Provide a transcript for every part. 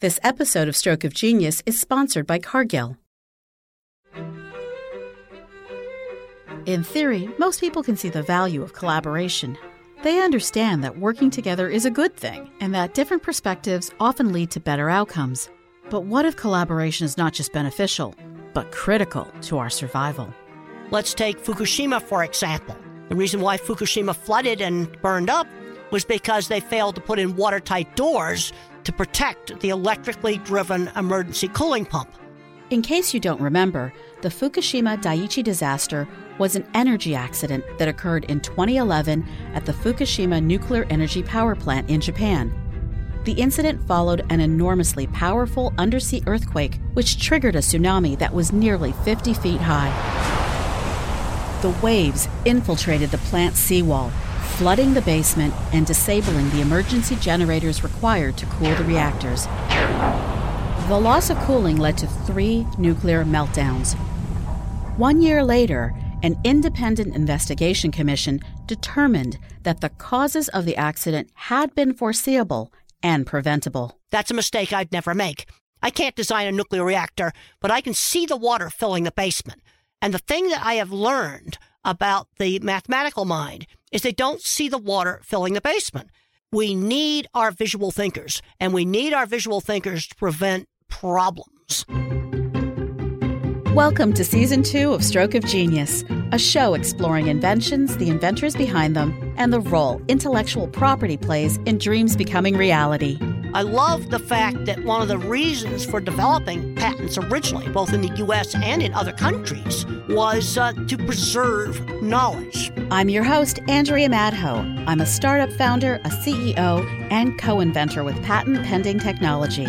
This episode of Stroke of Genius is sponsored by Cargill. In theory, most people can see the value of collaboration. They understand that working together is a good thing and that different perspectives often lead to better outcomes. But what if collaboration is not just beneficial, but critical to our survival? Let's take Fukushima, for example. The reason why Fukushima flooded and burned up was because they failed to put in watertight doors to protect the electrically driven emergency cooling pump. In case you don't remember, the Fukushima Daiichi disaster was an energy accident that occurred in 2011 at the Fukushima Nuclear Energy Power Plant in Japan. The incident followed an enormously powerful undersea earthquake, which triggered a tsunami that was nearly 50 feet high. The waves infiltrated the plant's seawall, flooding the basement and disabling the emergency generators required to cool the reactors. The loss of cooling led to three nuclear meltdowns. One year later, an independent investigation commission determined that the causes of the accident had been foreseeable and preventable. That's a mistake I'd never make. I can't design a nuclear reactor, but I can see the water filling the basement. And the thing that I have learned about the mathematical mind is they don't see the water filling the basement. We need our visual thinkers, and we need our visual thinkers to prevent problems. Welcome to Season 2 of Stroke of Genius, a show exploring inventions, the inventors behind them, and the role intellectual property plays in dreams becoming reality. I love the fact that one of the reasons for developing patents originally, both in the US and in other countries, was uh, to preserve knowledge. I'm your host, Andrea Madho. I'm a startup founder, a CEO, and co inventor with patent pending technology.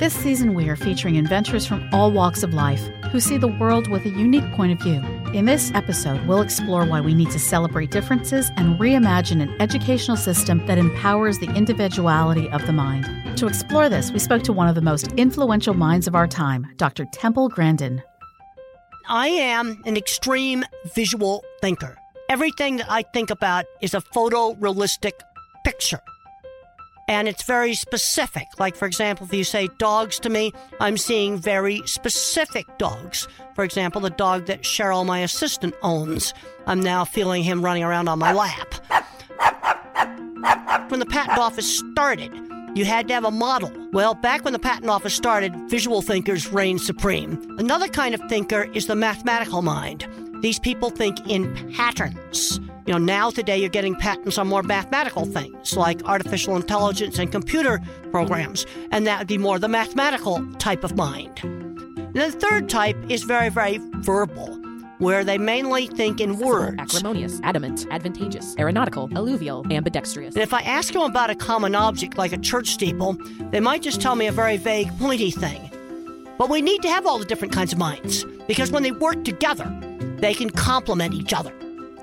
This season, we are featuring inventors from all walks of life who see the world with a unique point of view. In this episode, we'll explore why we need to celebrate differences and reimagine an educational system that empowers the individuality of the mind. To explore this, we spoke to one of the most influential minds of our time, Dr. Temple Grandin. I am an extreme visual thinker. Everything that I think about is a photorealistic picture and it's very specific. Like, for example, if you say dogs to me, I'm seeing very specific dogs. For example, the dog that Cheryl, my assistant, owns. I'm now feeling him running around on my lap. When the patent office started, you had to have a model. Well, back when the patent office started, visual thinkers reigned supreme. Another kind of thinker is the mathematical mind. These people think in patterns. You know, now today you're getting patents on more mathematical things like artificial intelligence and computer programs, and that would be more the mathematical type of mind. And the third type is very, very verbal, where they mainly think in words. Acrimonious, adamant, advantageous, aeronautical, alluvial, ambidextrous. And if I ask them about a common object like a church steeple, they might just tell me a very vague, pointy thing. But we need to have all the different kinds of minds, because when they work together, they can complement each other.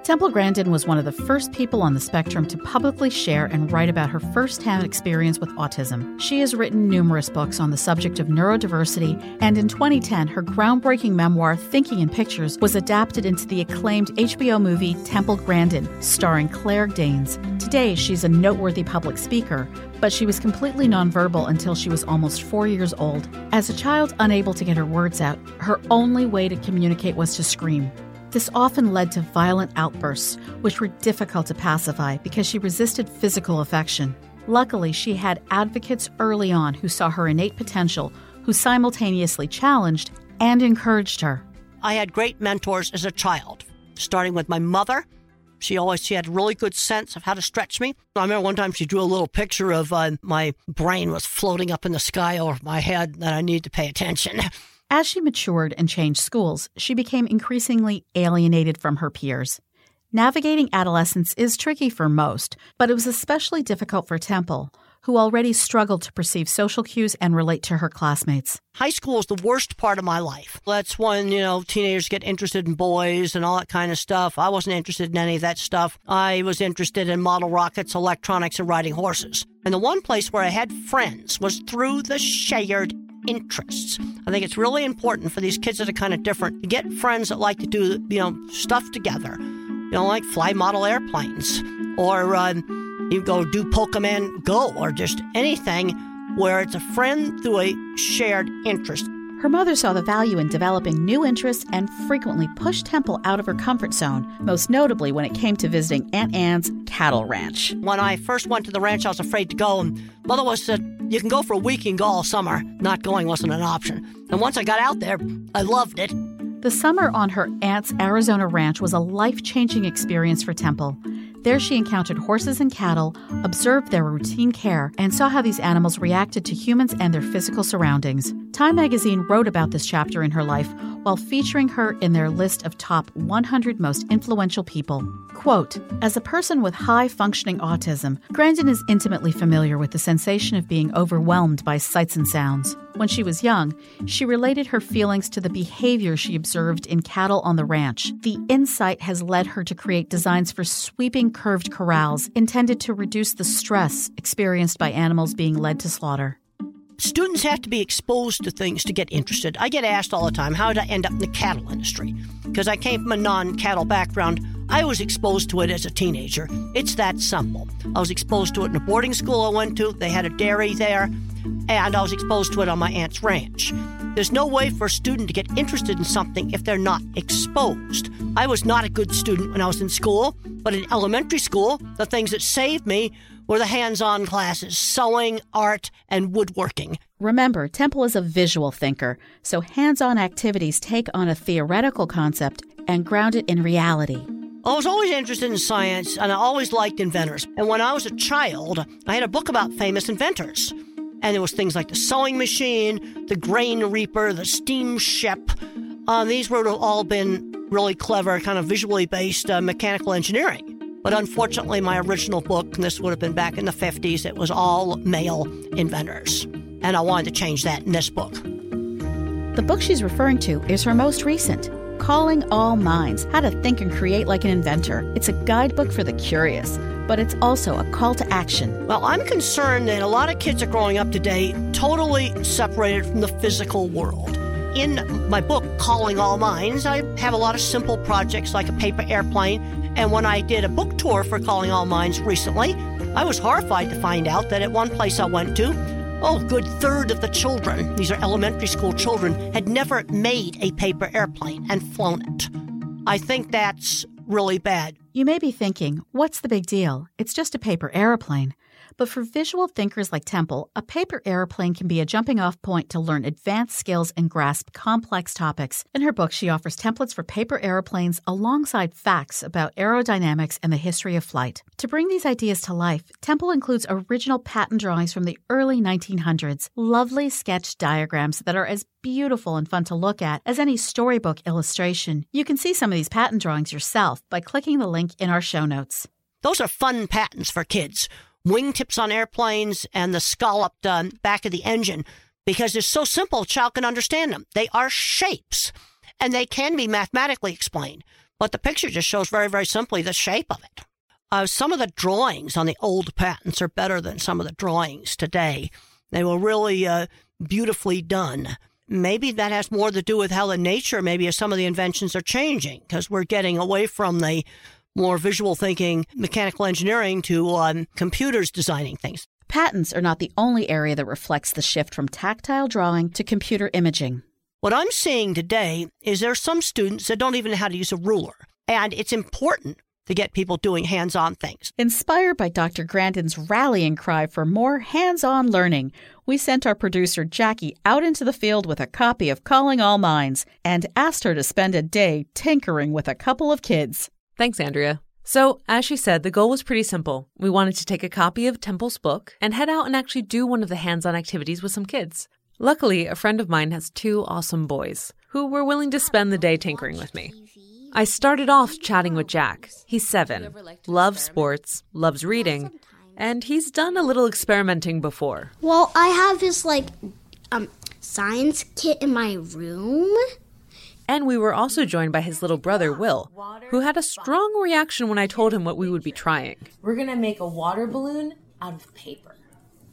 Temple Grandin was one of the first people on the spectrum to publicly share and write about her firsthand experience with autism. She has written numerous books on the subject of neurodiversity, and in 2010, her groundbreaking memoir, Thinking in Pictures, was adapted into the acclaimed HBO movie Temple Grandin, starring Claire Danes. Today, she's a noteworthy public speaker, but she was completely nonverbal until she was almost four years old. As a child unable to get her words out, her only way to communicate was to scream. This often led to violent outbursts, which were difficult to pacify because she resisted physical affection. Luckily, she had advocates early on who saw her innate potential, who simultaneously challenged and encouraged her. I had great mentors as a child, starting with my mother. She always she had really good sense of how to stretch me. I remember one time she drew a little picture of uh, my brain was floating up in the sky over my head that I needed to pay attention. As she matured and changed schools, she became increasingly alienated from her peers. Navigating adolescence is tricky for most, but it was especially difficult for Temple, who already struggled to perceive social cues and relate to her classmates. High school is the worst part of my life. That's when, you know, teenagers get interested in boys and all that kind of stuff. I wasn't interested in any of that stuff. I was interested in model rockets, electronics, and riding horses. And the one place where I had friends was through the shared interests. I think it's really important for these kids that are kind of different to get friends that like to do, you know, stuff together. You know, like fly model airplanes or uh, you go do Pokemon Go or just anything where it's a friend through a shared interest. Her mother saw the value in developing new interests and frequently pushed Temple out of her comfort zone, most notably when it came to visiting Aunt Anne's cattle ranch. When I first went to the ranch, I was afraid to go, and Mother was said, You can go for a week, and go all summer. Not going wasn't an option. And once I got out there, I loved it. The summer on her aunt's Arizona ranch was a life changing experience for Temple. There, she encountered horses and cattle, observed their routine care, and saw how these animals reacted to humans and their physical surroundings. Time magazine wrote about this chapter in her life while featuring her in their list of top 100 most influential people. Quote As a person with high functioning autism, Grandin is intimately familiar with the sensation of being overwhelmed by sights and sounds. When she was young, she related her feelings to the behavior she observed in cattle on the ranch. The insight has led her to create designs for sweeping curved corrals intended to reduce the stress experienced by animals being led to slaughter. Students have to be exposed to things to get interested. I get asked all the time, how did I end up in the cattle industry? Because I came from a non cattle background. I was exposed to it as a teenager. It's that simple. I was exposed to it in a boarding school I went to. They had a dairy there, and I was exposed to it on my aunt's ranch. There's no way for a student to get interested in something if they're not exposed. I was not a good student when I was in school, but in elementary school, the things that saved me were the hands on classes sewing, art, and woodworking. Remember, Temple is a visual thinker, so hands on activities take on a theoretical concept and ground it in reality. I was always interested in science and I always liked inventors. And when I was a child, I had a book about famous inventors. And there was things like the sewing machine, the grain reaper, the steamship. Uh, these would have all been really clever, kind of visually based uh, mechanical engineering. But unfortunately, my original book, and this would have been back in the 50s, it was all male inventors. And I wanted to change that in this book. The book she's referring to is her most recent, Calling All Minds How to Think and Create Like an Inventor. It's a guidebook for the curious, but it's also a call to action. Well, I'm concerned that a lot of kids are growing up today totally separated from the physical world. In my book, Calling All Minds, I have a lot of simple projects like a paper airplane and when I did a book tour for Calling All Minds recently, I was horrified to find out that at one place I went to, oh, good third of the children, these are elementary school children, had never made a paper airplane and flown it. I think that's really bad. You may be thinking, what's the big deal? It's just a paper airplane. But for visual thinkers like Temple, a paper airplane can be a jumping off point to learn advanced skills and grasp complex topics. In her book, she offers templates for paper airplanes alongside facts about aerodynamics and the history of flight. To bring these ideas to life, Temple includes original patent drawings from the early 1900s, lovely sketch diagrams that are as beautiful and fun to look at as any storybook illustration. You can see some of these patent drawings yourself by clicking the link in our show notes. Those are fun patents for kids wingtips on airplanes, and the scalloped back of the engine because they're so simple, a child can understand them. They are shapes and they can be mathematically explained, but the picture just shows very, very simply the shape of it. Uh, some of the drawings on the old patents are better than some of the drawings today. They were really uh, beautifully done. Maybe that has more to do with how the nature, maybe, of some of the inventions are changing because we're getting away from the more visual thinking, mechanical engineering to um, computers designing things. Patents are not the only area that reflects the shift from tactile drawing to computer imaging. What I'm seeing today is there are some students that don't even know how to use a ruler. And it's important to get people doing hands on things. Inspired by Dr. Grandin's rallying cry for more hands on learning, we sent our producer Jackie out into the field with a copy of Calling All Minds and asked her to spend a day tinkering with a couple of kids. Thanks, Andrea. So, as she said, the goal was pretty simple. We wanted to take a copy of Temple's book and head out and actually do one of the hands on activities with some kids. Luckily, a friend of mine has two awesome boys who were willing to spend the day tinkering with me. I started off chatting with Jack. He's seven, loves sports, loves reading, and he's done a little experimenting before. Well, I have this like um science kit in my room. And we were also joined by his little brother, Will, who had a strong reaction when I told him what we would be trying. We're gonna make a water balloon out of paper.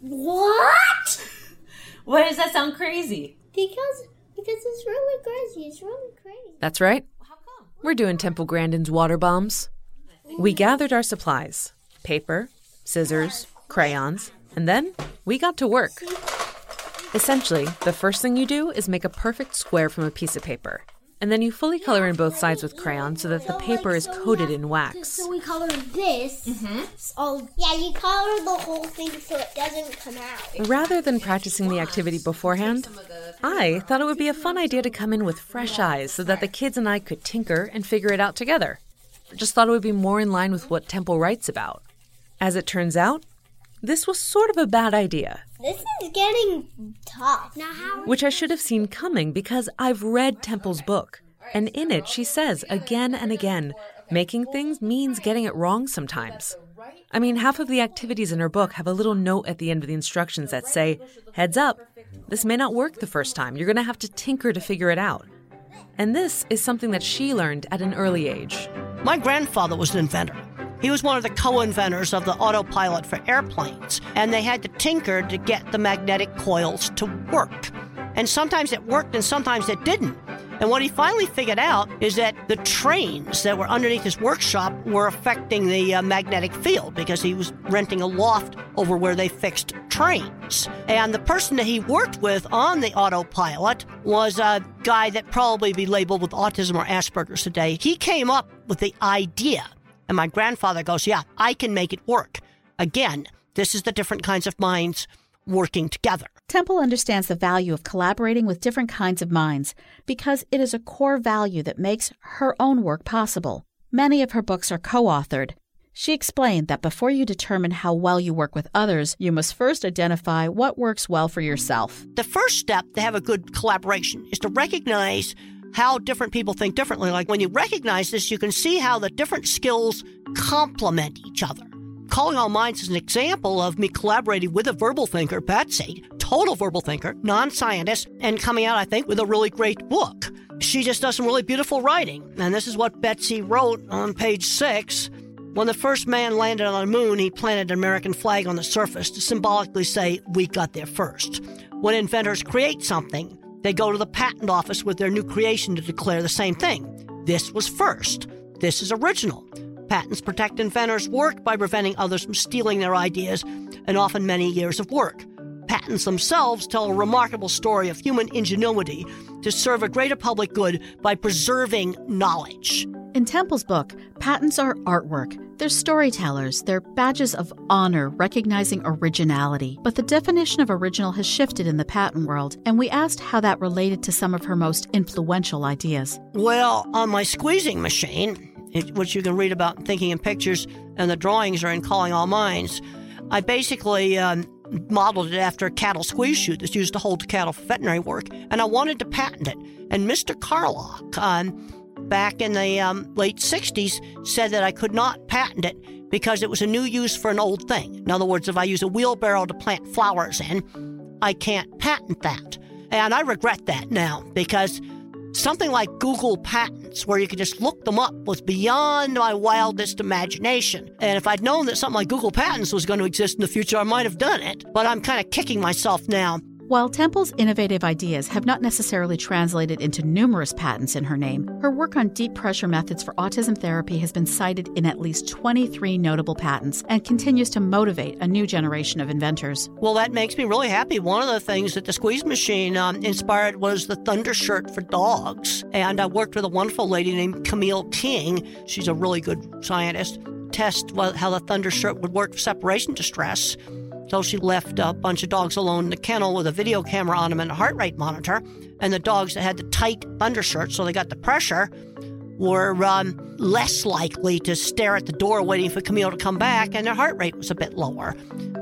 What? Why does that sound crazy? Because because it's really crazy. It's really crazy. That's right. We're doing Temple Grandin's water bombs. We gathered our supplies paper, scissors, crayons, And then we got to work. Essentially, the first thing you do is make a perfect square from a piece of paper. And then you fully color in both sides with crayon so that the paper is coated in wax. So we color this. Mm-hmm. So yeah, you color the whole thing so it doesn't come out. Rather than practicing the activity beforehand, I thought it would be a fun idea to come in with fresh eyes so that the kids and I could tinker and figure it out together. Just thought it would be more in line with what Temple writes about. As it turns out, this was sort of a bad idea, This is getting tough. Now how? which I should have seen coming because I've read Temple's book. And in it, she says again and again, making things means getting it wrong sometimes. I mean, half of the activities in her book have a little note at the end of the instructions that say, heads up, this may not work the first time. You're going to have to tinker to figure it out. And this is something that she learned at an early age. My grandfather was an inventor. He was one of the co inventors of the autopilot for airplanes, and they had to tinker to get the magnetic coils to work. And sometimes it worked and sometimes it didn't. And what he finally figured out is that the trains that were underneath his workshop were affecting the uh, magnetic field because he was renting a loft over where they fixed trains. And the person that he worked with on the autopilot was a guy that probably be labeled with autism or Asperger's today. He came up with the idea, and my grandfather goes, Yeah, I can make it work. Again, this is the different kinds of minds working together. Temple understands the value of collaborating with different kinds of minds because it is a core value that makes her own work possible. Many of her books are co authored. She explained that before you determine how well you work with others, you must first identify what works well for yourself. The first step to have a good collaboration is to recognize how different people think differently. Like when you recognize this, you can see how the different skills complement each other. Calling All Minds is an example of me collaborating with a verbal thinker, Betsy, total verbal thinker, non scientist, and coming out, I think, with a really great book. She just does some really beautiful writing. And this is what Betsy wrote on page six. When the first man landed on the moon, he planted an American flag on the surface to symbolically say, We got there first. When inventors create something, they go to the patent office with their new creation to declare the same thing. This was first. This is original. Patents protect inventors' work by preventing others from stealing their ideas and often many years of work. Patents themselves tell a remarkable story of human ingenuity to serve a greater public good by preserving knowledge. In Temple's book, patents are artwork. They're storytellers. They're badges of honor recognizing originality. But the definition of original has shifted in the patent world, and we asked how that related to some of her most influential ideas. Well, on my squeezing machine, it, which you can read about in Thinking in Pictures, and the drawings are in Calling All Minds, I basically um, modeled it after a cattle squeeze chute that's used to hold cattle for veterinary work, and I wanted to patent it. And Mr. Carlock, um, back in the um, late 60s, said that I could not patent it because it was a new use for an old thing. In other words, if I use a wheelbarrow to plant flowers in, I can't patent that. And I regret that now because something like Google Patents, where you can just look them up, was beyond my wildest imagination. And if I'd known that something like Google Patents was going to exist in the future, I might have done it. But I'm kind of kicking myself now. While Temple's innovative ideas have not necessarily translated into numerous patents in her name, her work on deep pressure methods for autism therapy has been cited in at least 23 notable patents and continues to motivate a new generation of inventors. Well, that makes me really happy. One of the things that the squeeze machine um, inspired was the Thunder Shirt for dogs. And I worked with a wonderful lady named Camille King. She's a really good scientist. Test how the Thunder Shirt would work for separation distress. So she left a bunch of dogs alone in the kennel with a video camera on them and a heart rate monitor. And the dogs that had the tight undershirt, so they got the pressure, were um, less likely to stare at the door waiting for Camille to come back, and their heart rate was a bit lower.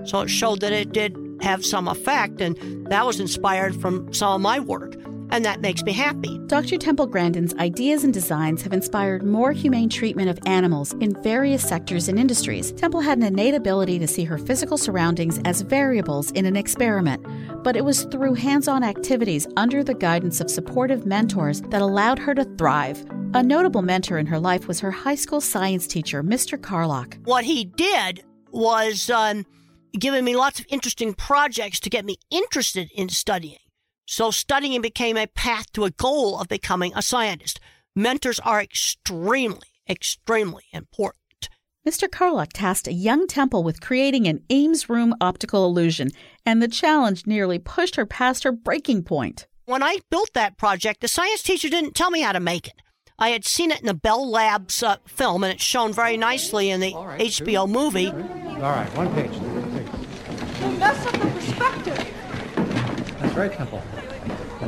So it showed that it did have some effect, and that was inspired from some of my work. And that makes me happy. Dr. Temple Grandin's ideas and designs have inspired more humane treatment of animals in various sectors and industries. Temple had an innate ability to see her physical surroundings as variables in an experiment, but it was through hands on activities under the guidance of supportive mentors that allowed her to thrive. A notable mentor in her life was her high school science teacher, Mr. Carlock. What he did was um, giving me lots of interesting projects to get me interested in studying. So studying became a path to a goal of becoming a scientist. Mentors are extremely, extremely important Mr. Carlock tasked a young Temple with creating an Ames room optical illusion, and the challenge nearly pushed her past her breaking point. When I built that project, the science teacher didn't tell me how to make it. I had seen it in the Bell Labs uh, film, and it's shown very nicely in the right, HBO two. movie. All right, one page. They mess up the perspective. That's right, Temple.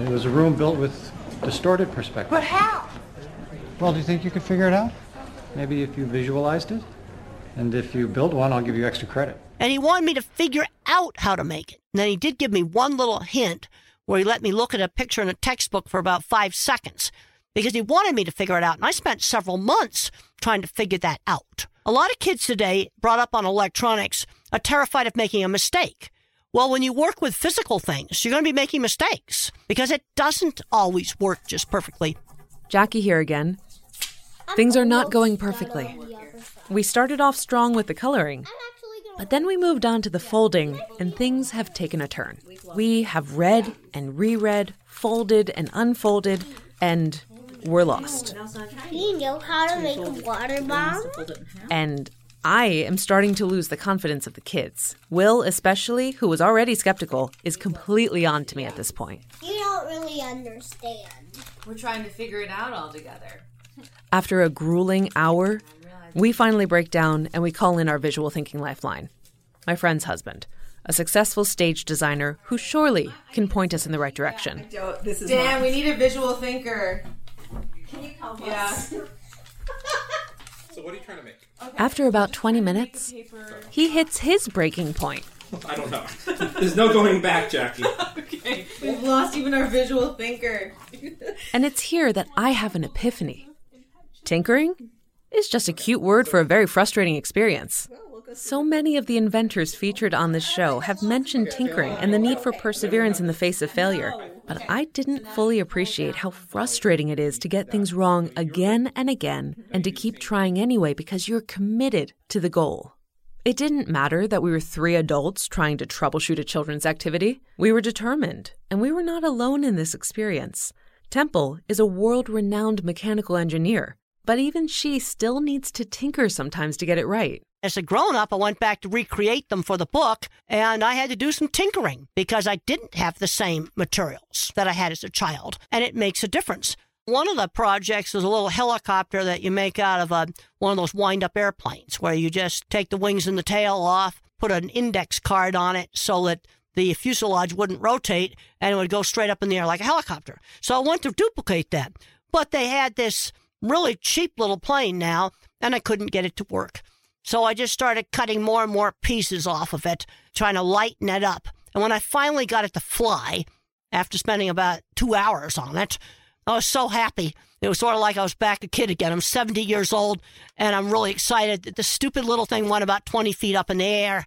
And it was a room built with distorted perspective. But how? Well, do you think you could figure it out? Maybe if you visualized it? And if you build one, I'll give you extra credit. And he wanted me to figure out how to make it. And then he did give me one little hint where he let me look at a picture in a textbook for about five seconds because he wanted me to figure it out. And I spent several months trying to figure that out. A lot of kids today, brought up on electronics, are terrified of making a mistake. Well, when you work with physical things, you're going to be making mistakes because it doesn't always work just perfectly. Jackie here again. Things are not going perfectly. We started off strong with the coloring, but then we moved on to the folding, and things have taken a turn. We have read and reread, folded and unfolded, and we're lost. Do you know how to make a water bomb? And I am starting to lose the confidence of the kids. Will, especially, who was already skeptical, is completely on to me at this point. You don't really understand. We're trying to figure it out all together. After a grueling hour, we finally break down and we call in our visual thinking lifeline. My friend's husband, a successful stage designer who surely can point us in the right direction. Dan, we need a visual thinker. Can you help yeah. us? so what are you trying to make? After about 20 minutes, he hits his breaking point. I don't know. There's no going back, Jackie. okay. We've lost even our visual thinker. and it's here that I have an epiphany. Tinkering is just a cute word for a very frustrating experience. So many of the inventors featured on this show have mentioned tinkering and the need for perseverance in the face of failure. But I didn't fully appreciate how frustrating it is to get things wrong again and again and to keep trying anyway because you're committed to the goal. It didn't matter that we were three adults trying to troubleshoot a children's activity. We were determined, and we were not alone in this experience. Temple is a world renowned mechanical engineer, but even she still needs to tinker sometimes to get it right. As a grown up, I went back to recreate them for the book, and I had to do some tinkering because I didn't have the same materials that I had as a child, and it makes a difference. One of the projects is a little helicopter that you make out of a, one of those wind up airplanes where you just take the wings and the tail off, put an index card on it so that the fuselage wouldn't rotate and it would go straight up in the air like a helicopter. So I went to duplicate that. But they had this really cheap little plane now, and I couldn't get it to work. So I just started cutting more and more pieces off of it, trying to lighten it up. And when I finally got it to fly, after spending about two hours on it, I was so happy. It was sort of like I was back a kid again. I'm 70 years old, and I'm really excited that the stupid little thing went about 20 feet up in the air.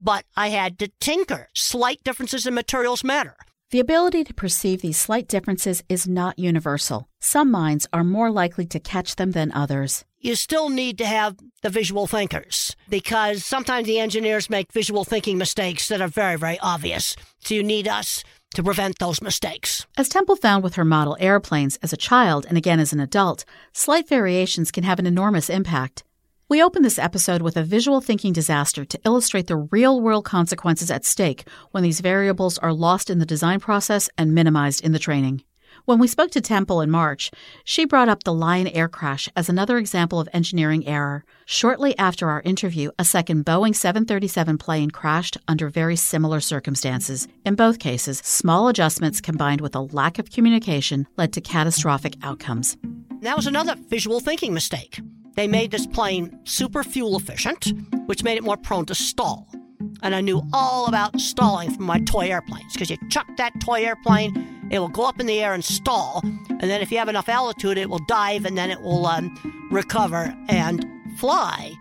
But I had to tinker. Slight differences in materials matter. The ability to perceive these slight differences is not universal. Some minds are more likely to catch them than others you still need to have the visual thinkers because sometimes the engineers make visual thinking mistakes that are very, very obvious. So you need us to prevent those mistakes. As Temple found with her model airplanes as a child and again as an adult, slight variations can have an enormous impact. We open this episode with a visual thinking disaster to illustrate the real world consequences at stake when these variables are lost in the design process and minimized in the training. When we spoke to Temple in March, she brought up the Lion air crash as another example of engineering error. Shortly after our interview, a second Boeing 737 plane crashed under very similar circumstances. In both cases, small adjustments combined with a lack of communication led to catastrophic outcomes. That was another visual thinking mistake. They made this plane super fuel efficient, which made it more prone to stall. And I knew all about stalling from my toy airplanes because you chuck that toy airplane it will go up in the air and stall, and then if you have enough altitude, it will dive and then it will um, recover and fly.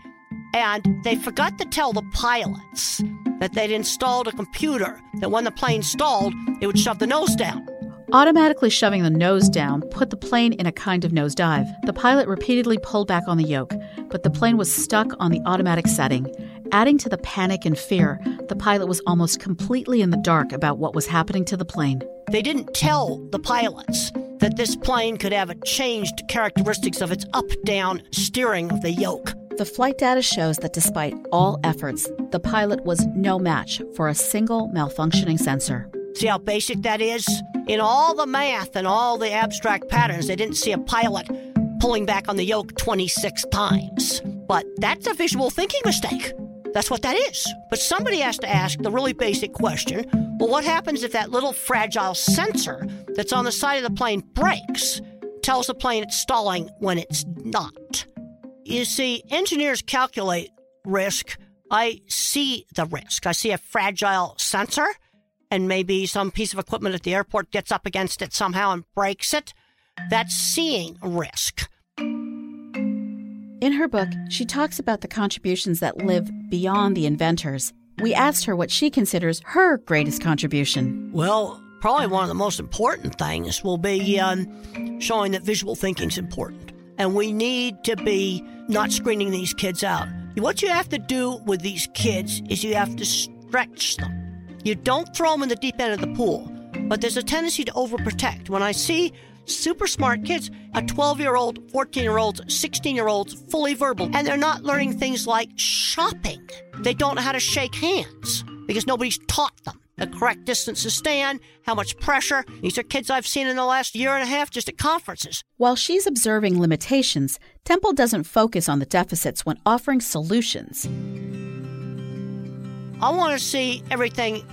And they forgot to tell the pilots that they'd installed a computer that when the plane stalled, it would shove the nose down. Automatically shoving the nose down put the plane in a kind of nosedive. The pilot repeatedly pulled back on the yoke, but the plane was stuck on the automatic setting. Adding to the panic and fear, the pilot was almost completely in the dark about what was happening to the plane. They didn't tell the pilots that this plane could have a changed characteristics of its up down steering of the yoke. The flight data shows that despite all efforts, the pilot was no match for a single malfunctioning sensor. See how basic that is? In all the math and all the abstract patterns, they didn't see a pilot pulling back on the yoke 26 times. But that's a visual thinking mistake. That's what that is. But somebody has to ask the really basic question well, what happens if that little fragile sensor that's on the side of the plane breaks, tells the plane it's stalling when it's not? You see, engineers calculate risk. I see the risk. I see a fragile sensor, and maybe some piece of equipment at the airport gets up against it somehow and breaks it. That's seeing risk. In her book, she talks about the contributions that live beyond the inventors. We asked her what she considers her greatest contribution. Well, probably one of the most important things will be um, showing that visual thinking is important. And we need to be not screening these kids out. What you have to do with these kids is you have to stretch them. You don't throw them in the deep end of the pool, but there's a tendency to overprotect. When I see super smart kids, a 12 year old, 14 year olds, 16 year olds, fully verbal, and they're not learning things like shopping. They don't know how to shake hands because nobody's taught them the correct distance to stand, how much pressure. These are kids I've seen in the last year and a half just at conferences. While she's observing limitations, Temple doesn't focus on the deficits when offering solutions. I want to see everything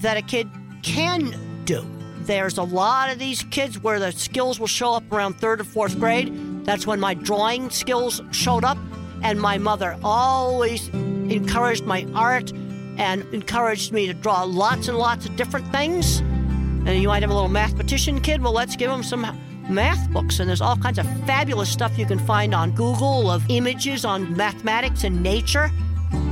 that a kid can do. There's a lot of these kids where the skills will show up around third or fourth grade. That's when my drawing skills showed up. And my mother always encouraged my art and encouraged me to draw lots and lots of different things. And you might have a little mathematician kid. Well, let's give him some math books. And there's all kinds of fabulous stuff you can find on Google of images on mathematics and nature.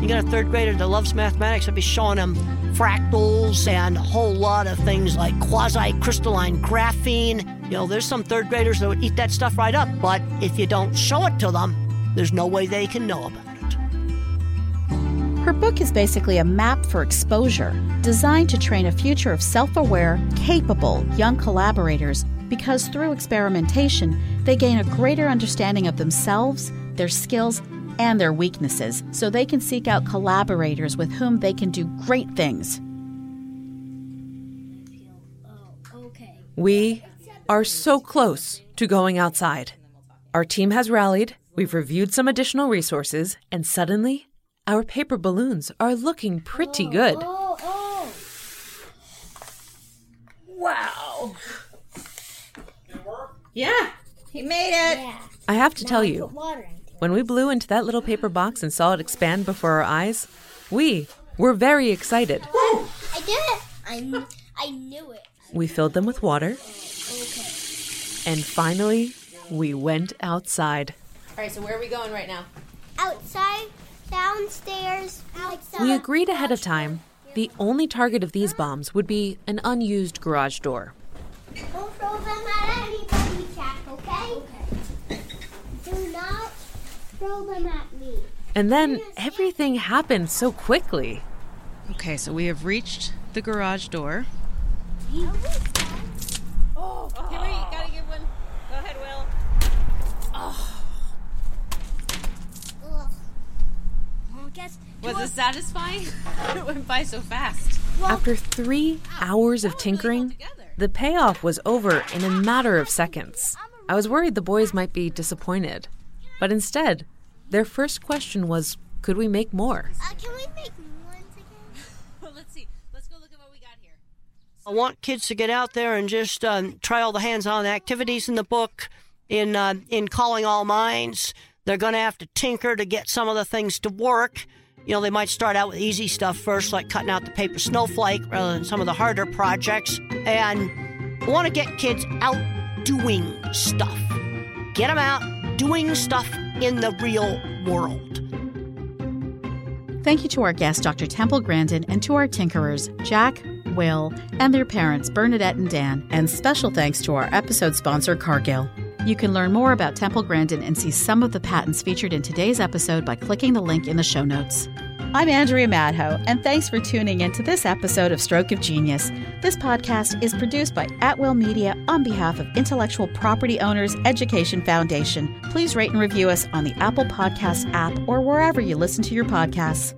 You got a third grader that loves mathematics, I'd be showing them fractals and a whole lot of things like quasi crystalline graphene. You know, there's some third graders that would eat that stuff right up, but if you don't show it to them, there's no way they can know about it. Her book is basically a map for exposure, designed to train a future of self aware, capable young collaborators because through experimentation, they gain a greater understanding of themselves, their skills, and their weaknesses so they can seek out collaborators with whom they can do great things. We are so close to going outside. Our team has rallied, we've reviewed some additional resources, and suddenly, our paper balloons are looking pretty good. Oh, oh. Wow. Yeah, he made it. Yeah. I have to tell Put you, water into it. When we blew into that little paper box and saw it expand before our eyes, we were very excited. I did it. I, I knew it. We filled them with water, Okay. and finally, we went outside. All right, so where are we going right now? Outside, downstairs, outside. We agreed ahead of time the only target of these bombs would be an unused garage door. Don't throw them at anybody, Jack, okay? Okay. Do not throw them at me. And then everything happened so quickly. Okay, so we have reached the garage door. Oh, okay, wait, gotta give one. Go ahead, Will. Oh. Well, guess. Was it satisfying? it went by so fast. After three hours of tinkering, the payoff was over in a matter of seconds. I was worried the boys might be disappointed. But instead, their first question was could we make more? Uh, can we make ones again? Well, let's see. Let's go look at what we got here. I want kids to get out there and just um, try all the hands-on activities in the book. In uh, in calling all minds, they're going to have to tinker to get some of the things to work. You know, they might start out with easy stuff first, like cutting out the paper snowflake, rather than some of the harder projects. And I want to get kids out doing stuff. Get them out doing stuff in the real world. Thank you to our guest, Dr. Temple Grandin, and to our tinkerers, Jack, Will, and their parents, Bernadette and Dan, and special thanks to our episode sponsor, Cargill. You can learn more about Temple Grandin and see some of the patents featured in today's episode by clicking the link in the show notes. I'm Andrea Madho, and thanks for tuning in to this episode of Stroke of Genius. This podcast is produced by Atwell Media on behalf of Intellectual Property Owners Education Foundation. Please rate and review us on the Apple Podcasts app or wherever you listen to your podcasts.